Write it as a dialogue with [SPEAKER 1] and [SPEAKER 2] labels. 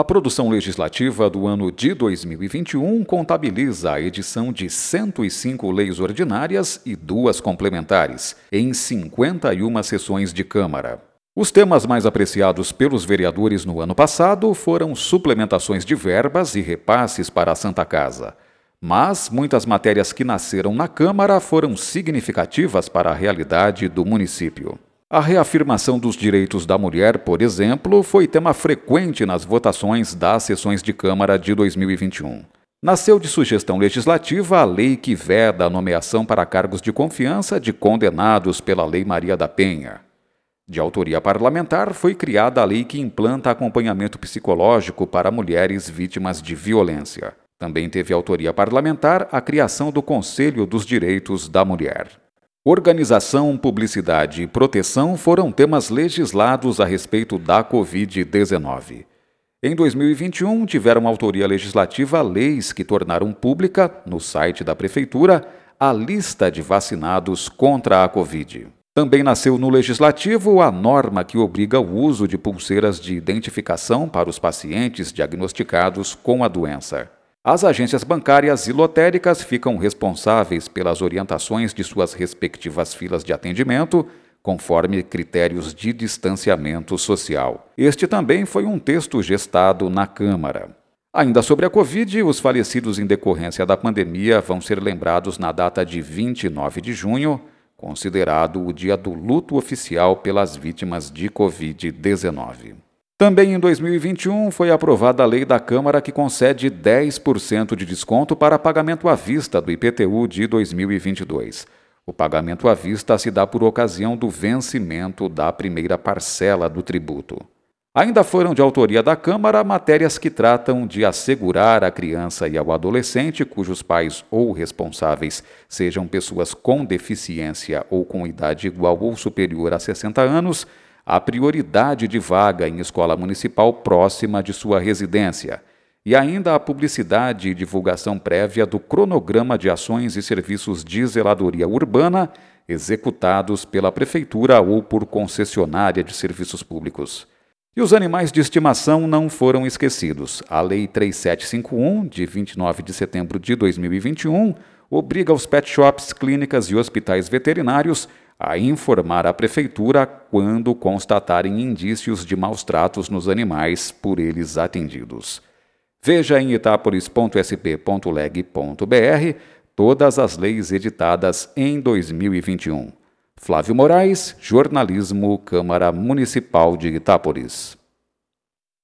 [SPEAKER 1] A produção legislativa do ano de 2021 contabiliza a edição de 105 leis ordinárias e duas complementares, em 51 sessões de Câmara. Os temas mais apreciados pelos vereadores no ano passado foram suplementações de verbas e repasses para a Santa Casa. Mas muitas matérias que nasceram na Câmara foram significativas para a realidade do município. A reafirmação dos direitos da mulher, por exemplo, foi tema frequente nas votações das sessões de Câmara de 2021. Nasceu de sugestão legislativa a lei que veda a nomeação para cargos de confiança de condenados pela Lei Maria da Penha. De autoria parlamentar, foi criada a lei que implanta acompanhamento psicológico para mulheres vítimas de violência. Também teve autoria parlamentar a criação do Conselho dos Direitos da Mulher. Organização, publicidade e proteção foram temas legislados a respeito da Covid-19. Em 2021, tiveram autoria legislativa leis que tornaram pública, no site da Prefeitura, a lista de vacinados contra a Covid. Também nasceu no Legislativo a norma que obriga o uso de pulseiras de identificação para os pacientes diagnosticados com a doença. As agências bancárias e lotéricas ficam responsáveis pelas orientações de suas respectivas filas de atendimento, conforme critérios de distanciamento social. Este também foi um texto gestado na Câmara. Ainda sobre a Covid, os falecidos em decorrência da pandemia vão ser lembrados na data de 29 de junho, considerado o dia do luto oficial pelas vítimas de Covid-19. Também em 2021 foi aprovada a lei da Câmara que concede 10% de desconto para pagamento à vista do IPTU de 2022. O pagamento à vista se dá por ocasião do vencimento da primeira parcela do tributo. Ainda foram de autoria da Câmara matérias que tratam de assegurar à criança e ao adolescente cujos pais ou responsáveis sejam pessoas com deficiência ou com idade igual ou superior a 60 anos a prioridade de vaga em escola municipal próxima de sua residência e ainda a publicidade e divulgação prévia do cronograma de ações e serviços de zeladoria urbana executados pela Prefeitura ou por concessionária de serviços públicos. E os animais de estimação não foram esquecidos. A Lei 3751, de 29 de setembro de 2021, obriga os pet shops, clínicas e hospitais veterinários a informar a Prefeitura quando constatarem indícios de maus tratos nos animais por eles atendidos. Veja em itapolis.sp.leg.br todas as leis editadas em 2021. Flávio Moraes, Jornalismo, Câmara Municipal de Itápolis.